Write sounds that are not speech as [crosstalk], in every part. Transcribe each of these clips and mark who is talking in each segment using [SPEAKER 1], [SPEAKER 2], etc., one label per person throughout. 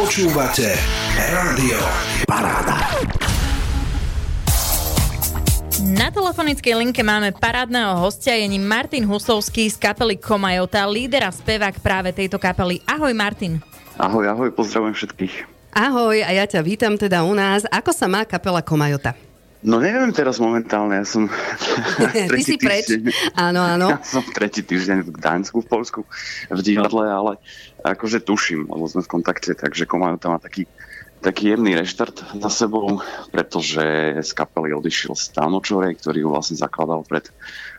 [SPEAKER 1] Počúvate Rádio Paráda.
[SPEAKER 2] Na telefonickej linke máme parádneho hostia, je ním Martin Husovský z kapely Komajota, líder a spevák práve tejto kapely. Ahoj Martin.
[SPEAKER 3] Ahoj, ahoj, pozdravujem všetkých.
[SPEAKER 4] Ahoj a ja ťa vítam teda u nás. Ako sa má kapela Komajota?
[SPEAKER 3] No neviem teraz momentálne, ja som [laughs]
[SPEAKER 4] Ty si preč, áno, áno.
[SPEAKER 3] Ja som tretí týždeň v Gdaňsku v Polsku v divadle, ale akože tuším, lebo sme v kontakte, takže Komajota má taký, taký jemný reštart za sebou, pretože z kapely odišiel Stano Čorej, ktorý ho vlastne zakladal pred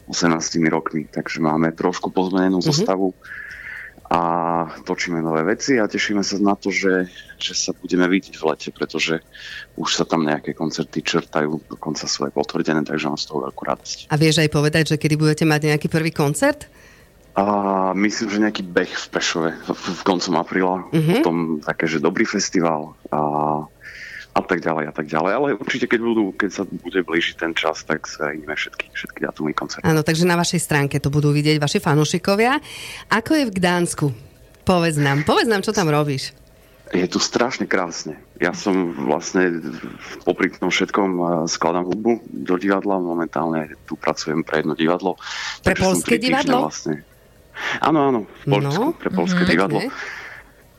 [SPEAKER 3] 18 rokmi, takže máme trošku pozmenenú mm-hmm. zostavu a točíme nové veci a tešíme sa na to, že, že sa budeme vidieť v lete, pretože už sa tam nejaké koncerty čertajú, dokonca sú aj potvrdené, takže mám z toho veľkú radosť.
[SPEAKER 4] A vieš aj povedať, že kedy budete mať nejaký prvý koncert?
[SPEAKER 3] A myslím, že nejaký beh v Pešove v, v koncom apríla,
[SPEAKER 4] Mhm.
[SPEAKER 3] potom také, že dobrý festival a, a tak ďalej a tak ďalej. Ale určite, keď, budú, keď sa bude blížiť ten čas, tak zverejníme všetky, všetky datumy koncertov.
[SPEAKER 4] Áno, takže na vašej stránke to budú vidieť vaši fanúšikovia. Ako je v Gdánsku? Povedz nám, povedz nám, čo tam robíš.
[SPEAKER 3] Je tu strašne krásne. Ja som vlastne popri tom všetkom eh, skladám hudbu do divadla. Momentálne tu pracujem pre jedno divadlo.
[SPEAKER 4] Pre
[SPEAKER 3] týždne
[SPEAKER 4] divadlo?
[SPEAKER 3] Vlastne. Áno, áno, v Polsku,
[SPEAKER 4] No,
[SPEAKER 3] pre polské
[SPEAKER 4] mhm,
[SPEAKER 3] divadlo.
[SPEAKER 4] pekne.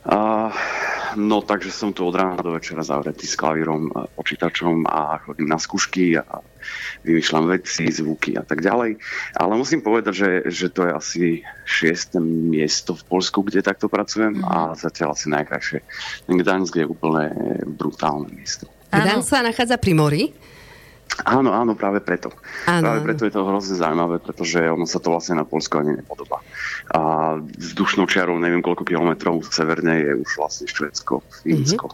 [SPEAKER 3] A, no takže som tu od rána do večera zavretý s klavírom, a počítačom a chodím na skúšky a vymýšľam veci, zvuky a tak ďalej. Ale musím povedať, že, že to je asi šieste miesto v Polsku, kde takto pracujem a zatiaľ asi najkrajšie. Gdaňsk je úplne brutálne miesto.
[SPEAKER 4] Gdansk sa nachádza pri mori.
[SPEAKER 3] Áno, áno, práve preto.
[SPEAKER 4] Áno,
[SPEAKER 3] práve preto je to hrozne zaujímavé, pretože ono sa to vlastne na Polsku ani nepodobá. A vzdušnou čiarou neviem koľko kilometrov severne je už vlastne Švedsko, Fínsko.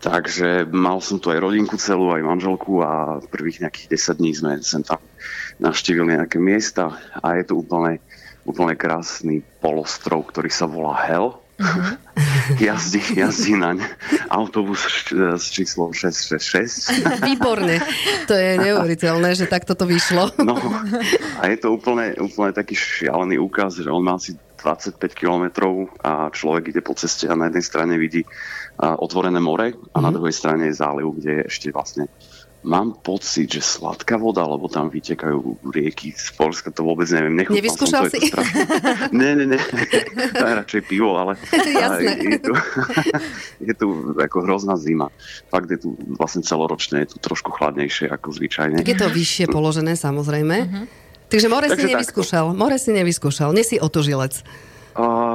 [SPEAKER 3] Takže mal som tu aj rodinku celú, aj manželku a prvých nejakých 10 dní sme sem tam navštívili nejaké miesta a je to úplne, úplne krásny polostrov, ktorý sa volá Hell. Jazdí, jazdí naň autobus š- s číslom 666 [laughs]
[SPEAKER 4] Výborne. To je neuveriteľné, že takto to vyšlo.
[SPEAKER 3] No a je to úplne, úplne taký šialený úkaz, že on má asi 25 kilometrov a človek ide po ceste a na jednej strane vidí a, otvorené more a na druhej strane je záliv, kde je ešte vlastne Mám pocit, že sladká voda, lebo tam vytekajú rieky z Polska, to vôbec neviem. Nechúpal
[SPEAKER 4] Nevyskúšal
[SPEAKER 3] som to,
[SPEAKER 4] si?
[SPEAKER 3] To ne, ne, ne. To je radšej pivo, ale [laughs]
[SPEAKER 4] Jasné.
[SPEAKER 3] je tu, [laughs] je tu ako hrozná zima. Fakt je tu vlastne celoročne, je tu trošku chladnejšie ako zvyčajne.
[SPEAKER 4] Tak je to vyššie položené, samozrejme. Takže more si
[SPEAKER 3] Takže takto.
[SPEAKER 4] nevyskúšal. More si nevyskúšal. Nie si otužilec.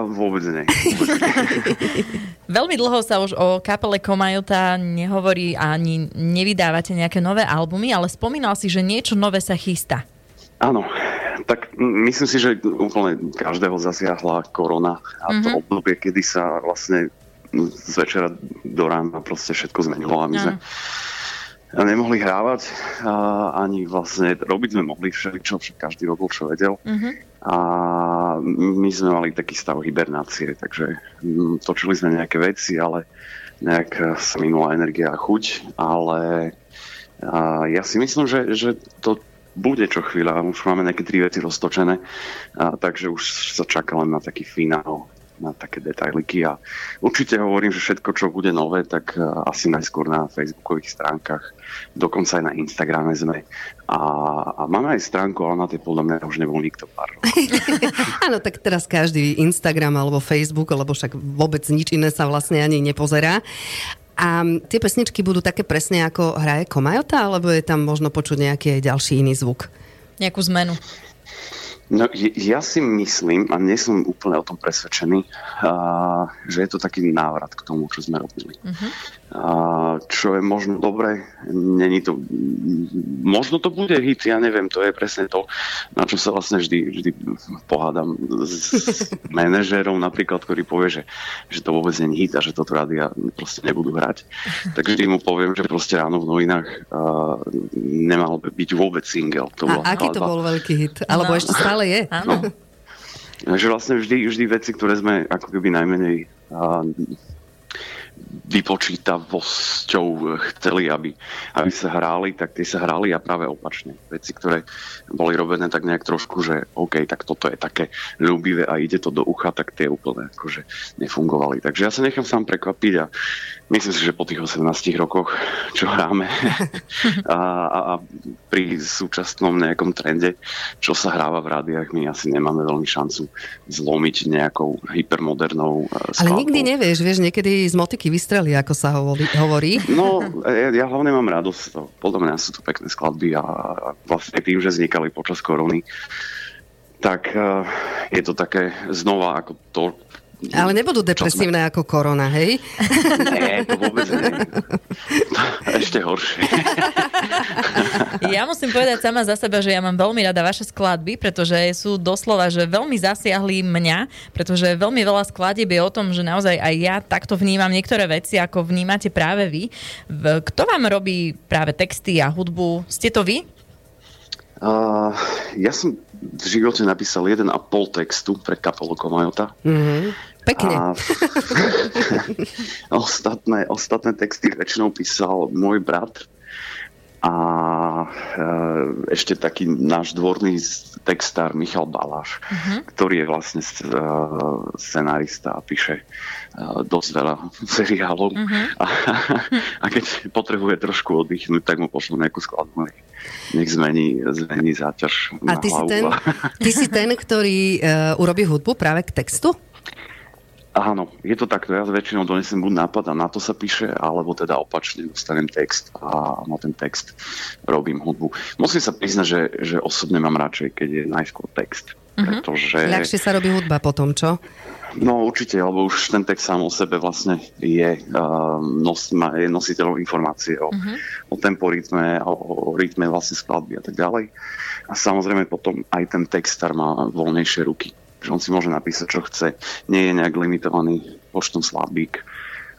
[SPEAKER 3] Vôbec nie. Vôbec [laughs] nie.
[SPEAKER 2] Veľmi dlho sa už o kapele Komajota nehovorí ani nevydávate nejaké nové albumy, ale spomínal si, že niečo nové sa chystá.
[SPEAKER 3] Áno, tak myslím si, že úplne každého zasiahla korona a to
[SPEAKER 2] Mhm.
[SPEAKER 3] obdobie, kedy sa vlastne z večera do rána proste všetko zmenilo a my sme nemohli hrávať a ani vlastne robiť sme mohli všeličo, však každý robil, čo vedel. A my sme mali taký stav hibernácie, takže mm, točili sme nejaké veci, ale nejak eh, sa minula energia a chuť, ale a ja si myslím, že, že to bude čo chvíľa, už máme nejaké tri veci roztočené, a, takže už sa čaká len na taký finál, na také detailiky a určite hovorím, že všetko, čo bude nové, tak a, asi najskôr na facebookových stránkach, dokonca aj na Instagrame sme a, a máme aj stránku, ale na tej podľa mňa už nebol nikto pár. [laughs]
[SPEAKER 4] Áno, tak teraz každý Instagram alebo Facebook, lebo však vôbec nič iné sa vlastne ani nepozerá. A tie pesničky budú také presne ako hraje Komajota, alebo je tam možno počuť nejaký aj ďalší iný zvuk?
[SPEAKER 2] Nejakú zmenu.
[SPEAKER 3] No, ja si myslím, a nie som úplne o tom presvedčený, a, že je to taký návrat k tomu, čo sme robili. A, čo je možno dobré, není to... Možno to bude hit, ja neviem, to je presne to, na čo sa vlastne vždy, vždy pohádam s [laughs] manažérom napríklad, ktorý povie, že, že to vôbec nie je hit a že toto rádia proste nebudú hrať. Tak vždy mu poviem, že proste ráno v novinách a, nemal by byť vôbec single. To bola
[SPEAKER 4] A aký to bol veľký hit? Alebo
[SPEAKER 2] No.
[SPEAKER 4] ešte stále je? [laughs]
[SPEAKER 2] Áno.
[SPEAKER 3] Takže vlastne vždy, vždy veci, ktoré sme ako keby najmenej a, vypočítavosťou chceli, aby, aby sa hráli, tak tie sa hráli a práve opačne. Veci, ktoré boli robené tak nejak trošku, že OK, tak toto je také ľúbivé a ide to do ucha, tak tie úplne akože nefungovali. Takže ja sa nechám sám prekvapiť a myslím si, že po tých 18 rokoch, čo hráme [laughs] a, a, a pri súčasnom nejakom trende, čo sa hráva v rádiách, my asi nemáme veľmi šancu zlomiť nejakou hypermodernou skladbou.
[SPEAKER 4] Ale nikdy nevieš, vieš, niekedy z motiky vystrelí, ako sa hovorí.
[SPEAKER 3] No, ja, ja hlavne mám radosť. Podľa mňa sú to pekné skladby a vlastne tým, že vznikali počas korony, tak uh, je to také znova ako to,
[SPEAKER 4] ale nebudú depresívne sme... ako korona, hej?
[SPEAKER 3] Nie, to vôbec nie. [laughs] [laughs] Ešte horšie. [laughs]
[SPEAKER 2] Ja musím povedať sama za seba, že ja mám veľmi rada vaše skladby, pretože sú doslova, že veľmi zasiahli mňa, pretože veľmi veľa skladieb je o tom, že naozaj aj ja takto vnímam niektoré veci, ako vnímate práve vy. Kto vám robí práve texty a hudbu? Ste to vy?
[SPEAKER 3] Uh, ja som v živote napísal jeden a pol textu pre kapelu Komajota.
[SPEAKER 4] Mm-hmm. Pekne. A
[SPEAKER 3] ostatné, ostatné texty väčšinou písal môj brat a e, ešte taký náš dvorný textár Michal Baláš, uh-huh. ktorý je vlastne e, scenárista a píše e, dosť veľa seriálov uh-huh. [laughs] a, a keď potrebuje trošku oddychnúť, tak mu pošlo nejakú skladbu, nech zmení, zmení záťaž
[SPEAKER 4] A ty,
[SPEAKER 3] hlavu.
[SPEAKER 4] Si ten, ty si ten, ktorý uh, urobí hudbu práve k textu?
[SPEAKER 3] Áno, je to takto. Ja väčšinou donesem buď nápad a na to sa píše, alebo teda opačne dostanem text a na ten text robím hudbu. Musím sa priznať, že, že osobne mám radšej, keď je najskôr text.
[SPEAKER 4] Uh-huh. Pretože... Ľahšie sa robí hudba potom, čo?
[SPEAKER 3] No určite, lebo už ten text sám o sebe vlastne je, uh, nos, je nositeľom informácie o, uh-huh. o tempo, rytme, o, o rytme vlastne skladby a tak ďalej. A samozrejme potom aj ten textar má voľnejšie ruky že on si môže napísať, čo chce, nie je nejak limitovaný počtom slabík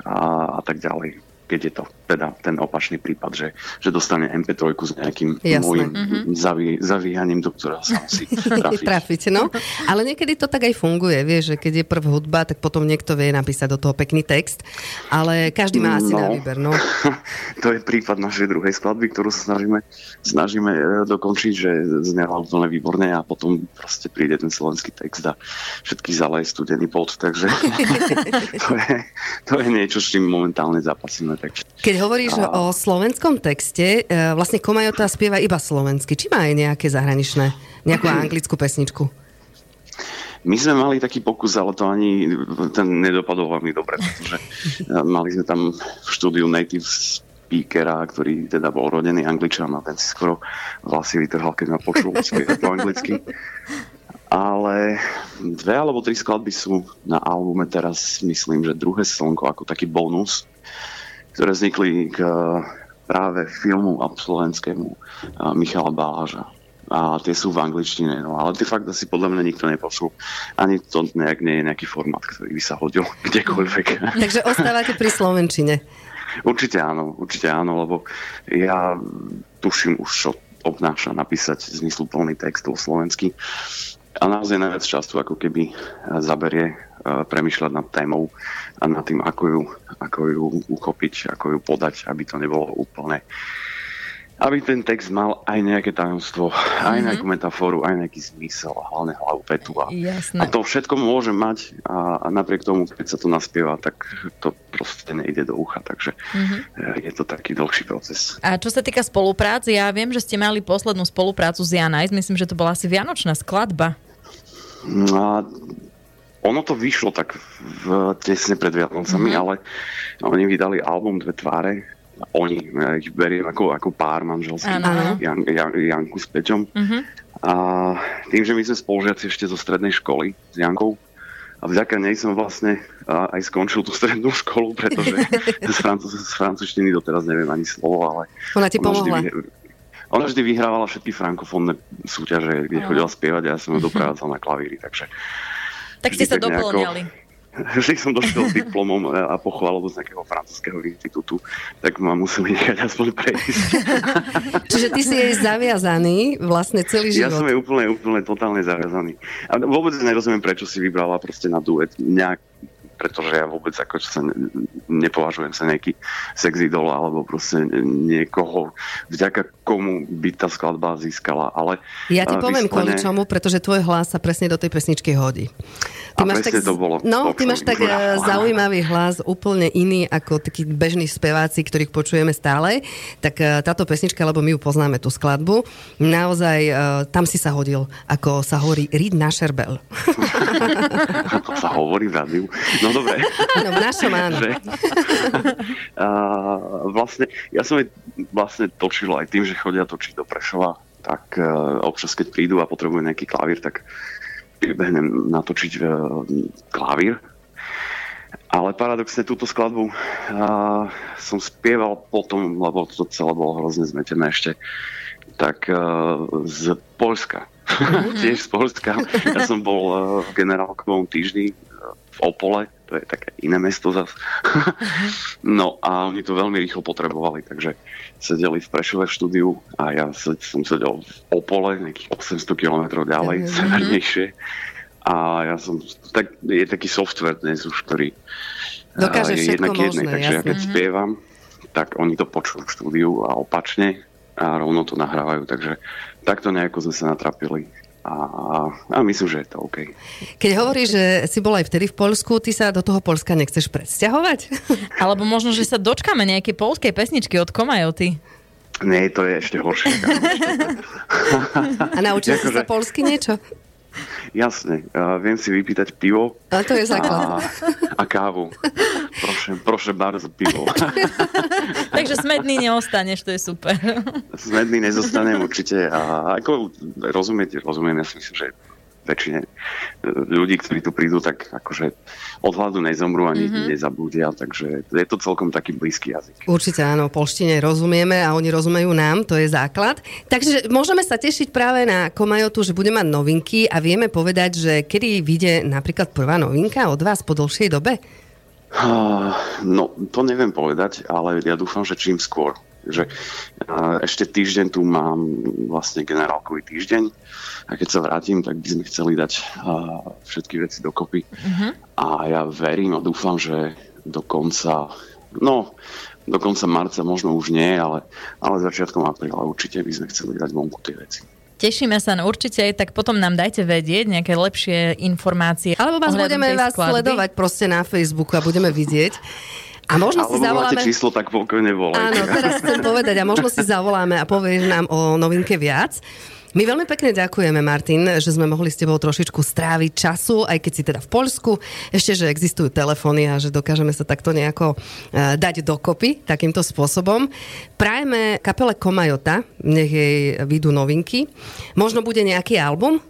[SPEAKER 3] a, a tak ďalej keď je to teda ten opačný prípad, že, že dostane MP3 s nejakým Jasné. môjim mm-hmm. zaví, zavíhaním, do ktorého sa musí [laughs] trafiť.
[SPEAKER 4] trafiť. no. Ale niekedy to tak aj funguje, vieš, že keď je prv hudba, tak potom niekto vie napísať do toho pekný text, ale každý má asi no, na výber, no. [laughs]
[SPEAKER 3] to je prípad našej druhej skladby, ktorú sa snažíme, snažíme e, dokončiť, že znela úplne výborne a potom proste príde ten slovenský text a všetky zaleje studený pot, takže [laughs] to, je, to je niečo, s čím momentálne
[SPEAKER 4] tak... Keď hovoríš a... o slovenskom texte, e, vlastne Komajota spieva iba slovensky. Či má aj nejaké zahraničné, nejakú anglickú pesničku?
[SPEAKER 3] My sme mali taký pokus, ale to ani ten nedopadol veľmi dobre, pretože e, mali sme tam v štúdiu native speakera, ktorý teda bol rodený angličan a ten si skoro vlasy vytrhal, keď ma počul po anglicky. Ale dve alebo tri skladby sú na albume teraz, myslím, že druhé slnko ako taký bonus ktoré vznikli k práve filmu absolventskému Michala Báža. A tie sú v angličtine, no ale tie fakt asi podľa mňa nikto nepočul. Ani to nejak nie je nejaký formát, ktorý by sa hodil [laughs] kdekoľvek.
[SPEAKER 4] Takže ostávate pri slovenčine.
[SPEAKER 3] Určite áno, určite áno, lebo ja tuším už, čo obnáša napísať zmysluplný text vo slovensky. A naozaj najviac času ako keby zaberie premyšľať nad témou a nad tým, ako ju, ako ju uchopiť, ako ju podať, aby to nebolo úplne aby ten text mal aj nejaké tajomstvo, mm-hmm. aj mhm. nejakú metaforu, aj nejaký zmysel hlavne hlavu petu. A, a to všetko môže mať a, a napriek tomu, keď sa to naspieva, tak to proste nejde do ucha, takže mm-hmm. je to taký dlhší proces.
[SPEAKER 2] A čo sa týka spolupráce, ja viem, že ste mali poslednú spoluprácu s Janajs, myslím, že to bola asi Vianočná skladba.
[SPEAKER 3] No a ono to vyšlo tak v, tesne pred Vianocami, mm-hmm. ale oni vydali album Dve tváre. Oni, ja ich beriem ako, ako pár manželský, Jan, Jan, Janku s Peťom. Mm-hmm. A tým, že my sme spolužiaci ešte zo strednej školy s Jankou, a vďaka nej som vlastne aj skončil tú strednú školu, pretože [laughs] z, francúz, z francúzštiny doteraz neviem ani slovo, ale...
[SPEAKER 4] Ona ti pomohla. Vždy,
[SPEAKER 3] ona vždy vyhrávala všetky frankofónne súťaže, kde chodila spievať a ja som ju doprával na klavíri, takže
[SPEAKER 2] tak ste sa doplňali.
[SPEAKER 3] Vždy som došiel s diplomom a pochvalou z nejakého francúzského inštitútu, tak ma museli nechať aspoň prejsť. [laughs]
[SPEAKER 4] Čiže ty si jej zaviazaný vlastne celý život.
[SPEAKER 3] Ja som jej úplne, úplne totálne zaviazaný. A vôbec nerozumiem, prečo si vybrala proste na duet. Nejak pretože ja vôbec ako sa ne, nepovažujem sa nejaký sex idol alebo proste niekoho, vďaka komu by tá skladba získala. Ale,
[SPEAKER 4] ja ti poviem kvôli čomu, pretože tvoj hlas sa presne do tej pesničky hodí.
[SPEAKER 3] Ty a máš tak, to bolo.
[SPEAKER 4] No, ty máš tak uh, zaujímavý hlas, úplne iný ako takí bežní speváci, ktorých počujeme stále. Tak uh, táto pesnička, lebo my ju poznáme, tú skladbu, naozaj uh, tam si sa hodil, ako sa hovorí, read na šerbel.
[SPEAKER 3] ako [laughs] [laughs] sa hovorí v rádiu. No dobre.
[SPEAKER 4] No v našom áno. Že, [laughs]
[SPEAKER 3] uh, vlastne, ja som vlastne točil aj tým, že chodia točiť do Prešova, tak uh, občas keď prídu a potrebujú nejaký klavír, tak pribehnem natočiť uh, klavír. Ale paradoxne túto skladbu uh, som spieval potom, lebo to celé bolo hrozne zmetené ešte, tak uh, z Polska. Mm-hmm. [laughs] Tiež z Polska. Ja som bol uh, v generálkovom týždni v Opole, to je také iné mesto zas. no a oni to veľmi rýchlo potrebovali, takže sedeli v Prešove v štúdiu a ja som sedel v Opole, nejakých 800 km ďalej, mm-hmm. severnejšie. A ja som, tak je taký software dnes už, ktorý
[SPEAKER 4] Dokáže je jednak možné,
[SPEAKER 3] jednej, takže
[SPEAKER 4] jasne.
[SPEAKER 3] ja keď mm-hmm. spievam, tak oni to počujú v štúdiu a opačne a rovno to nahrávajú, takže takto nejako sme sa natrapili a, a myslím, že je to OK.
[SPEAKER 4] Keď hovoríš, že si bol aj vtedy v Polsku, ty sa do toho Polska nechceš predsťahovať? [laughs]
[SPEAKER 2] Alebo možno, že sa dočkáme nejakej polskej pesničky od Komajoty.
[SPEAKER 3] Nie, to je ešte horšie. [laughs]
[SPEAKER 4] a naučil si sa polsky niečo?
[SPEAKER 3] Jasne, uh, viem si vypýtať pivo.
[SPEAKER 4] A to je základ.
[SPEAKER 3] A, a kávu. Prosím, prosím bardzo pivo. [laughs]
[SPEAKER 2] Takže smedný neostaneš, to je super.
[SPEAKER 3] smedný nezostanem určite. A ako rozumiete, rozumiem, ja si myslím, že väčšine e, ľudí, ktorí tu prídu, tak akože od hladu nezomrú ani mm-hmm. nezabúdia, takže je to celkom taký blízky jazyk.
[SPEAKER 4] Určite áno, polštine rozumieme a oni rozumejú nám, to je základ. Takže môžeme sa tešiť práve na Komajotu, že bude mať novinky a vieme povedať, že kedy vyjde napríklad prvá novinka od vás po dlhšej dobe?
[SPEAKER 3] Uh, no, to neviem povedať, ale ja dúfam, že čím skôr. Že uh, ešte týždeň tu mám vlastne generálkový týždeň a keď sa vrátim, tak by sme chceli dať všetky veci dokopy. Uh-huh. A ja verím a dúfam, že do konca, no, do konca marca možno už nie, ale, ale začiatkom apríla určite by sme chceli dať vonku tie veci.
[SPEAKER 2] Tešíme sa no určite, tak potom nám dajte vedieť nejaké lepšie informácie.
[SPEAKER 4] Alebo vás budeme vás skladby. sledovať proste na Facebooku a budeme vidieť. A možno
[SPEAKER 3] Alebo
[SPEAKER 4] si zavoláme...
[SPEAKER 3] máte číslo, tak pokojne volajte.
[SPEAKER 4] Áno, teraz chcem povedať a možno si zavoláme a povieš nám o novinke viac. My veľmi pekne ďakujeme, Martin, že sme mohli s tebou trošičku stráviť času, aj keď si teda v Poľsku, ešte, že existujú telefóny a že dokážeme sa takto nejako uh, dať dokopy takýmto spôsobom. Prajeme kapele Komajota, nech jej vidú novinky. Možno bude nejaký album?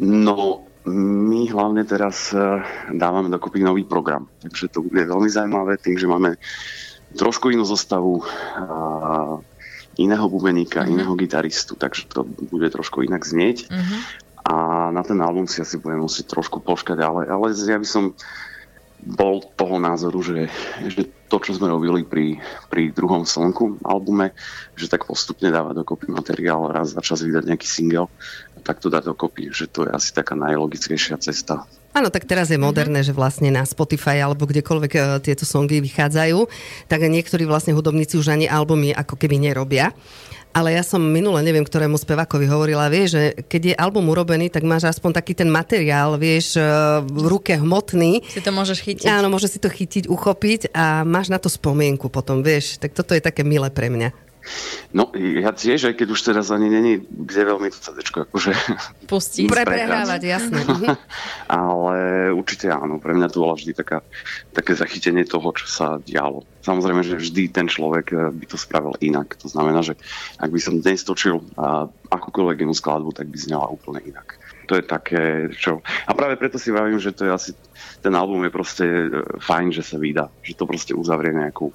[SPEAKER 3] No, my hlavne teraz uh, dávame dokopy nový program, takže to bude veľmi zaujímavé tým, že máme trošku inú zostavu uh, iného bubeníka, uh-huh. iného gitaristu, takže to bude trošku inak znieť. Uh-huh. A na ten album si asi budem musieť trošku počkať, ale, ale ja by som bol toho názoru, že, že to, čo sme robili pri, pri druhom slnku albume, že tak postupne dáva dokopy materiál, raz za čas vydať nejaký single, tak to dať dokopy, že to je asi taká najlogickejšia cesta.
[SPEAKER 4] Áno, tak teraz je moderné, mm-hmm. že vlastne na Spotify alebo kdekoľvek uh, tieto songy vychádzajú, tak niektorí vlastne hudobníci už ani albumy ako keby nerobia. Ale ja som minule, neviem, ktorému spevákovi hovorila, vieš, že keď je album urobený, tak máš aspoň taký ten materiál, vieš, v ruke hmotný.
[SPEAKER 2] Si to môžeš chytiť.
[SPEAKER 4] Áno, môže si to chytiť, uchopiť a máš na to spomienku potom, vieš. Tak toto je také milé pre mňa.
[SPEAKER 3] No, ja tiež, aj keď už teraz ani není kde veľmi to CD akože
[SPEAKER 2] pustiť. [laughs]
[SPEAKER 4] Pre prehrávať, jasné. [laughs]
[SPEAKER 3] Ale určite áno, pre mňa to bola vždy taká, také zachytenie toho, čo sa dialo. Samozrejme, že vždy ten človek eh, by to spravil inak. To znamená, že ak by som dnes točil akúkoľvek inú skladbu, tak by znala úplne inak. To je také, čo... A práve preto si vravím, že to je asi... Ten album je proste eh, fajn, že sa vydá. Že to proste uzavrie nejakú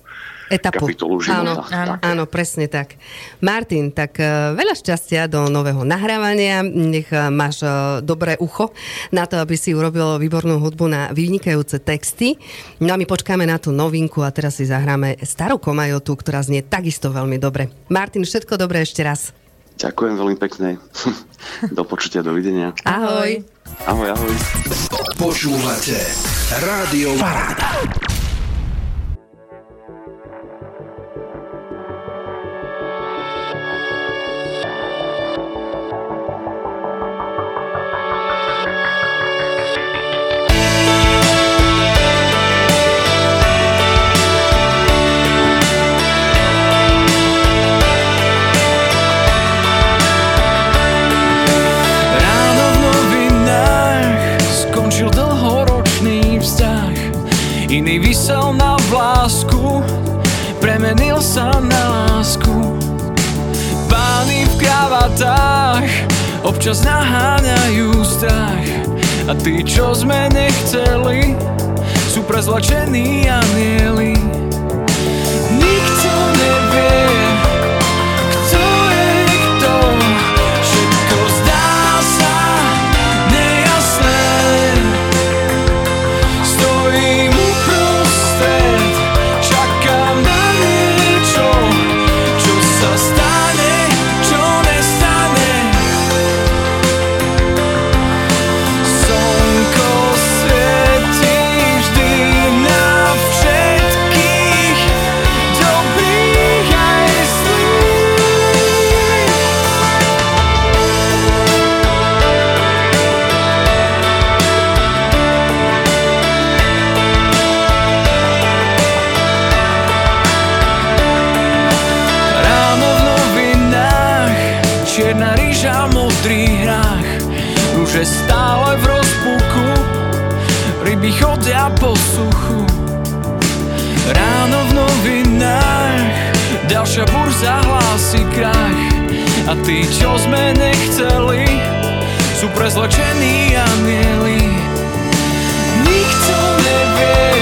[SPEAKER 3] etapu. kapitolu života.
[SPEAKER 4] Áno, áno, áno, presne tak. Martin, tak uh, veľa šťastia do nového nahrávania. Nech uh, máš dobré ucho na to, aby si urobil výbornú hudbu na vynikajúce texty. No a my počkáme na tú novinku a teraz si zahráme starú komajotu, ktorá znie takisto veľmi dobre. Martin, všetko dobré ešte raz.
[SPEAKER 3] Ďakujem veľmi pekne. [laughs] Do počutia, dovidenia.
[SPEAKER 2] Ahoj.
[SPEAKER 3] Ahoj, ahoj.
[SPEAKER 1] Počúvate Rádio Paráda.
[SPEAKER 5] Občas naháňajú strach. A tí, čo sme nechceli, sú prezlačení anieli. Nikto nevie, Čierna ríža, modrý hrách Rúže stále v rozpuku. Ryby chodia po suchu. Ráno v novinách Ďalšia burza hlási krach. A tí, čo sme nechceli Sú prezlečení anieli. Nikto nevie